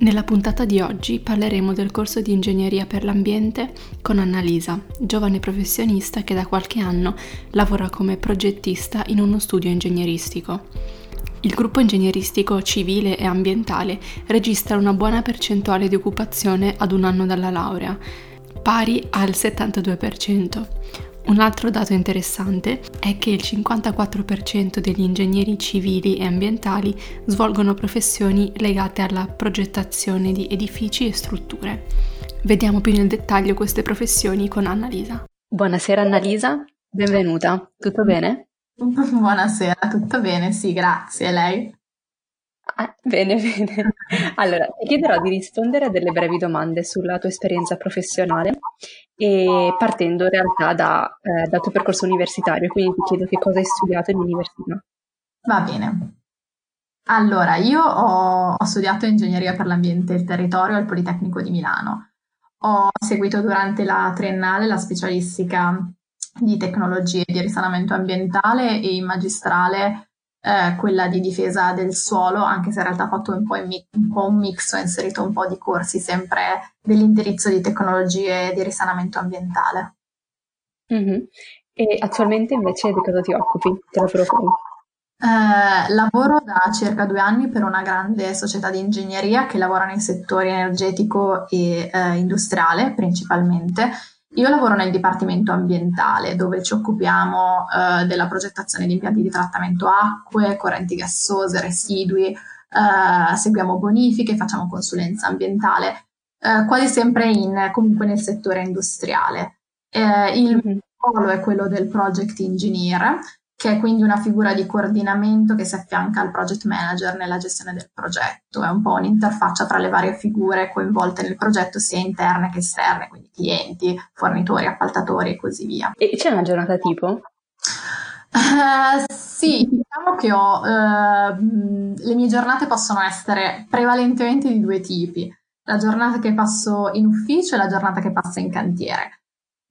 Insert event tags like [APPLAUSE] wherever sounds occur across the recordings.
Nella puntata di oggi parleremo del corso di ingegneria per l'ambiente con Annalisa, giovane professionista che da qualche anno lavora come progettista in uno studio ingegneristico. Il gruppo ingegneristico civile e ambientale registra una buona percentuale di occupazione ad un anno dalla laurea, pari al 72%, un altro dato interessante è che il 54% degli ingegneri civili e ambientali svolgono professioni legate alla progettazione di edifici e strutture. Vediamo più nel dettaglio queste professioni con Annalisa. Buonasera Annalisa, benvenuta. Tutto bene? [LAUGHS] Buonasera, tutto bene? Sì, grazie. Lei? Ah, bene, bene. Allora, ti chiederò di rispondere a delle brevi domande sulla tua esperienza professionale e partendo in realtà da, eh, dal tuo percorso universitario, quindi ti chiedo che cosa hai studiato in università. Va bene. Allora, io ho, ho studiato ingegneria per l'ambiente e il territorio al Politecnico di Milano. Ho seguito durante la triennale la specialistica di tecnologie di risanamento ambientale e in magistrale eh, quella di difesa del suolo, anche se in realtà ho fatto un po, mi- un po' un mix, ho inserito un po' di corsi sempre dell'indirizzo di tecnologie di risanamento ambientale. Mm-hmm. E attualmente invece di cosa ti occupi? Lavoro fai? Eh, lavoro da circa due anni per una grande società di ingegneria che lavora nei settori energetico e eh, industriale principalmente io lavoro nel dipartimento ambientale dove ci occupiamo eh, della progettazione di impianti di trattamento acque, correnti gassose, residui, eh, seguiamo bonifiche, facciamo consulenza ambientale, eh, quasi sempre in, comunque nel settore industriale. Eh, il mm-hmm. ruolo è quello del project engineer, che è quindi una figura di coordinamento che si affianca al project manager nella gestione del progetto. È un po' un'interfaccia tra le varie figure coinvolte nel progetto, sia interne che esterne, quindi clienti, fornitori, appaltatori e così via. E c'è una giornata tipo? Uh, sì, diciamo che ho, uh, le mie giornate possono essere prevalentemente di due tipi. La giornata che passo in ufficio e la giornata che passo in cantiere.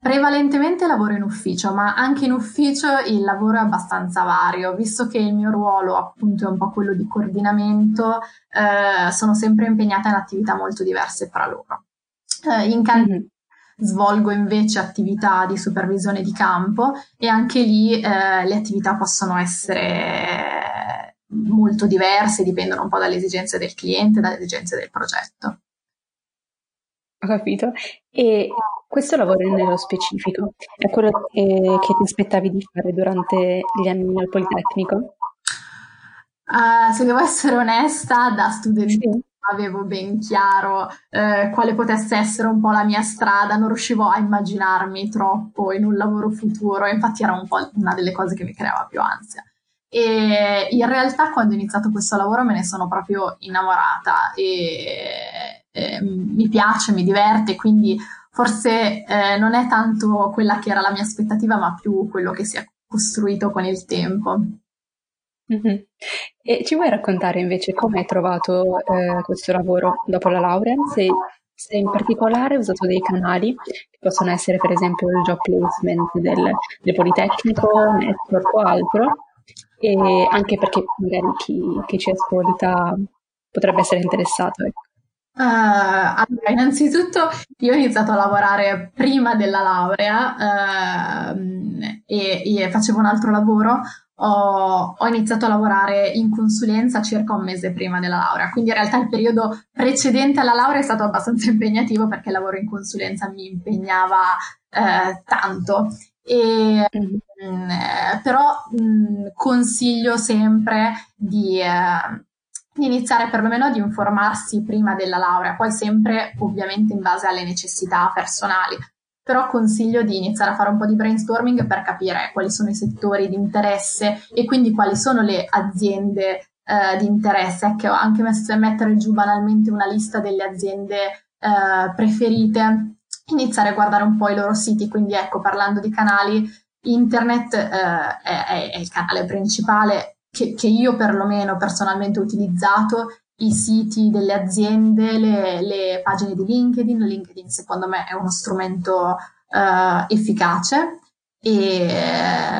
Prevalentemente lavoro in ufficio, ma anche in ufficio il lavoro è abbastanza vario, visto che il mio ruolo appunto è un po' quello di coordinamento, eh, sono sempre impegnata in attività molto diverse fra loro. Eh, in cantiere mm-hmm. svolgo invece attività di supervisione di campo e anche lì eh, le attività possono essere molto diverse, dipendono un po' dalle esigenze del cliente, dalle esigenze del progetto. Ho capito. E questo lavoro nello specifico è quello che, che ti aspettavi di fare durante gli anni al Politecnico? Uh, se devo essere onesta, da studentessa sì. avevo ben chiaro uh, quale potesse essere un po' la mia strada, non riuscivo a immaginarmi troppo in un lavoro futuro, infatti era un po' una delle cose che mi creava più ansia. E in realtà quando ho iniziato questo lavoro me ne sono proprio innamorata e, e mi piace, mi diverte, quindi forse eh, non è tanto quella che era la mia aspettativa, ma più quello che si è costruito con il tempo. Mm-hmm. E ci vuoi raccontare invece come hai trovato eh, questo lavoro dopo la laurea? Se, se, in particolare hai usato dei canali che possono essere per esempio il job placement del, del Politecnico, network o altro, e anche perché magari chi, chi ci ascolta potrebbe essere interessato. Ecco. Uh, allora, innanzitutto io ho iniziato a lavorare prima della laurea uh, e, e, facevo un altro lavoro. Ho, ho, iniziato a lavorare in consulenza circa un mese prima della laurea, quindi in realtà il periodo precedente alla laurea è stato abbastanza [LAUGHS] impegnativo perché il lavoro in consulenza mi impegnava uh, tanto. E, mh, mm, però mh, mm, consiglio sempre di eh, di iniziare perlomeno ad informarsi prima della laurea, poi sempre ovviamente in base alle necessità personali. Però consiglio di iniziare a fare un po' di brainstorming per capire quali sono i settori di interesse e quindi quali sono le aziende eh, di interesse. Ecco, anche mettere giù banalmente una lista delle aziende eh, preferite iniziare a guardare un po' i loro siti. Quindi ecco, parlando di canali, internet eh, è, è, il canale principale che, che, io perlomeno personalmente ho utilizzato, i siti delle aziende, le, le pagine di LinkedIn. LinkedIn secondo me è uno strumento eh, efficace e,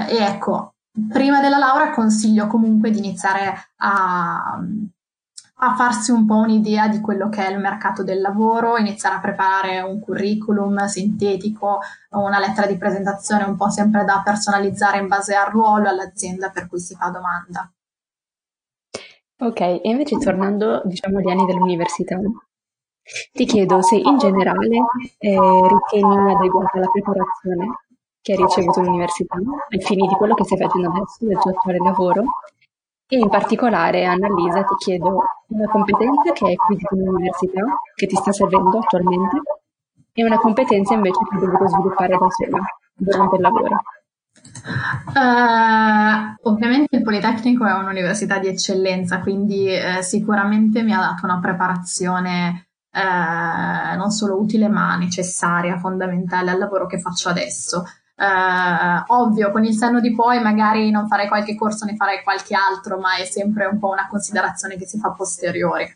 e ecco, prima della laurea consiglio comunque di iniziare a a farsi un po' un'idea di quello che è il mercato del lavoro, iniziare a preparare un curriculum sintetico, una lettera di presentazione un po' sempre da personalizzare in base al ruolo, all'azienda per cui si fa domanda. Ok, e invece tornando diciamo agli anni dell'università, ti chiedo se in generale eh, ritieni adeguata la preparazione che hai ricevuto all'università ai fini di quello che stai facendo adesso, del tuo attuale lavoro, e in particolare, Annalisa, ti chiedo una competenza che hai acquisito in università, che ti sta servendo attualmente, e una competenza invece che hai dovuto sviluppare da sola durante il lavoro. Uh, ovviamente il Politecnico è un'università di eccellenza, quindi eh, sicuramente mi ha dato una preparazione eh, non solo utile ma necessaria, fondamentale al lavoro che faccio adesso. Uh, ovvio, con il senno di poi magari non farei qualche corso, ne farei qualche altro, ma è sempre un po' una considerazione che si fa a posteriori.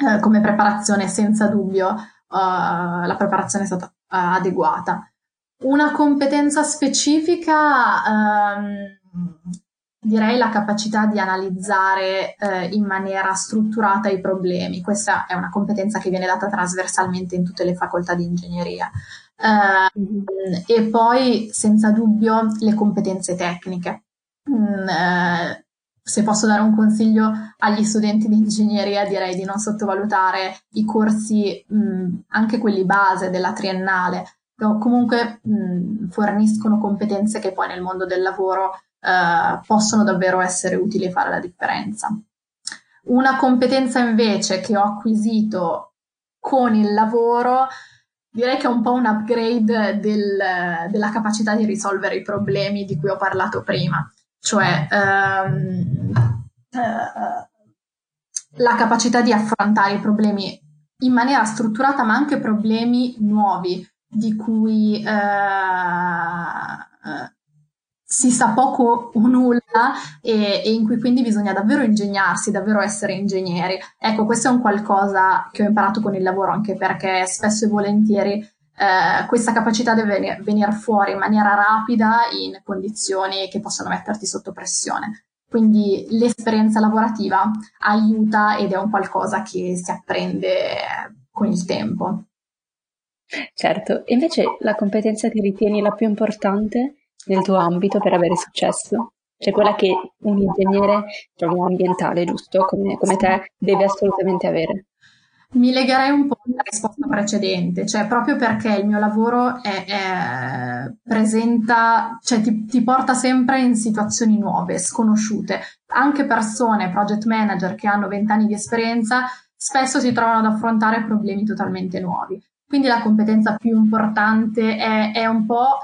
Uh, come preparazione, senza dubbio, uh, la preparazione è stata adeguata. Una competenza specifica, um, direi la capacità di analizzare in maniera strutturata i problemi. Questa è una competenza che viene data trasversalmente in tutte le facoltà di ingegneria. Uh, e poi senza dubbio le competenze tecniche. Mm, eh, se posso dare un consiglio agli studenti di ingegneria, direi di non sottovalutare i corsi, mh, mm, anche quelli base della triennale, comunque mh, mm, forniscono competenze che poi nel mondo del lavoro eh, possono davvero essere utili e fare la differenza. Una competenza invece che ho acquisito con il lavoro direi che è un po' un upgrade del, della capacità di risolvere i problemi di cui ho parlato prima, cioè um, la capacità di affrontare i problemi in maniera strutturata, ma anche problemi nuovi di cui uh, si sa poco o nulla e, e, in cui quindi bisogna davvero ingegnarsi, davvero essere ingegneri. Ecco, questo è un qualcosa che ho imparato con il lavoro, anche perché spesso e volentieri eh, questa capacità deve venire fuori in maniera rapida in condizioni che possono metterti sotto pressione. Quindi l'esperienza lavorativa aiuta ed è un qualcosa che si apprende con il tempo. Certo, invece la competenza che ritieni la più importante nel tuo ambito per avere successo? Cioè quella che un ingegnere diciamo, ambientale, giusto, come, come te, deve assolutamente avere. Mi legherei un po' alla risposta precedente, cioè proprio perché il mio lavoro è, è, presenta, cioè ti, ti, porta sempre in situazioni nuove, sconosciute. Anche persone, project manager che hanno vent'anni di esperienza, spesso si trovano ad affrontare problemi totalmente nuovi. Quindi la competenza più importante è, è un po'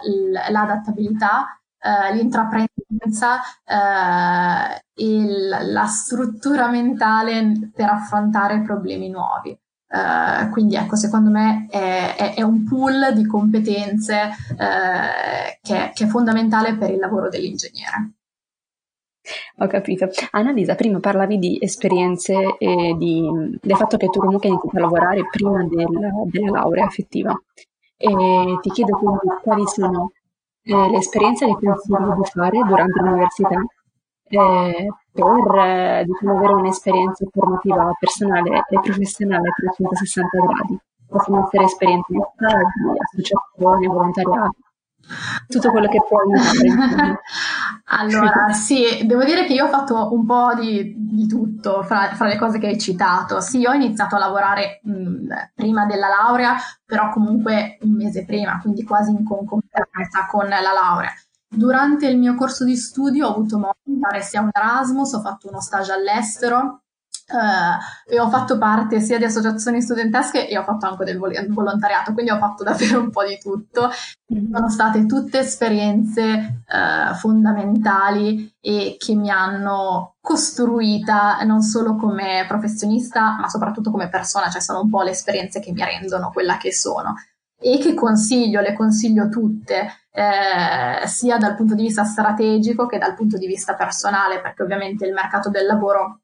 l'adattabilità, eh, l'intraprendenza eh, e la struttura mentale per affrontare problemi nuovi. Uh, quindi ecco, secondo me è, è, è, un pool di competenze uh, che, che, è fondamentale per il lavoro dell'ingegnere. Ho capito. Annalisa, prima parlavi di esperienze e di, del fatto che tu comunque hai iniziato a lavorare prima del, della laurea effettiva. E ti chiedo quindi quali sono eh, le esperienze che consigli di fare durante l'università eh, per eh, diciamo, avere un'esperienza formativa personale e professionale a 360 gradi. Possono essere esperienze di stadi, associazioni, volontariato tutto quello che puoi [LAUGHS] allora, [LAUGHS] sì, devo dire che io ho fatto un po' di, di tutto fra, fra, le cose che hai citato. Sì, ho iniziato a lavorare mh, prima della laurea, però comunque un mese prima, quindi quasi in concomitanza con la laurea. Durante il mio corso di studio ho avuto modo di fare sia un Erasmus, ho fatto uno stage all'estero Uh, e ho fatto parte sia di associazioni studentesche e ho fatto anche del volontariato, quindi ho fatto davvero un po' di tutto. Mm-hmm. Sono state tutte esperienze uh, fondamentali e che mi hanno costruita non solo come professionista, ma soprattutto come persona, cioè sono un po' le esperienze che mi rendono quella che sono. e che consiglio, le consiglio tutte, eh, sia dal punto di vista strategico che dal punto di vista personale, perché ovviamente il mercato del lavoro,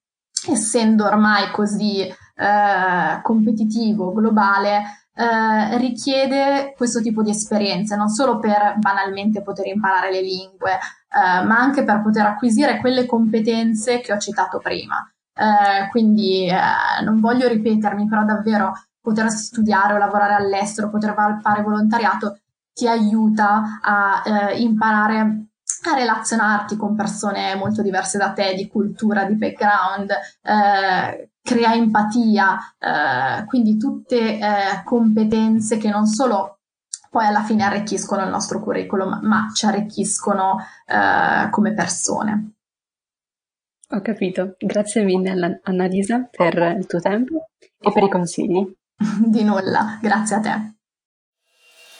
essendo ormai così eh, competitivo, globale, eh, richiede questo tipo di esperienze, non solo per banalmente poter imparare le lingue, eh, ma anche per poter acquisire quelle competenze che ho citato prima. Eh, quindi eh, non voglio ripetermi, però davvero poter studiare o lavorare all'estero, poter fare volontariato ti aiuta a eh, imparare a relazionarti con persone molto diverse da te, di cultura, di background, eh, crea empatia, eh, quindi tutte eh, competenze che non solo poi alla fine arricchiscono il nostro curriculum, ma ci arricchiscono eh, come persone. Ho capito, grazie mille Annalisa per il tuo tempo e per i consigli. [LAUGHS] Di nulla, grazie a te.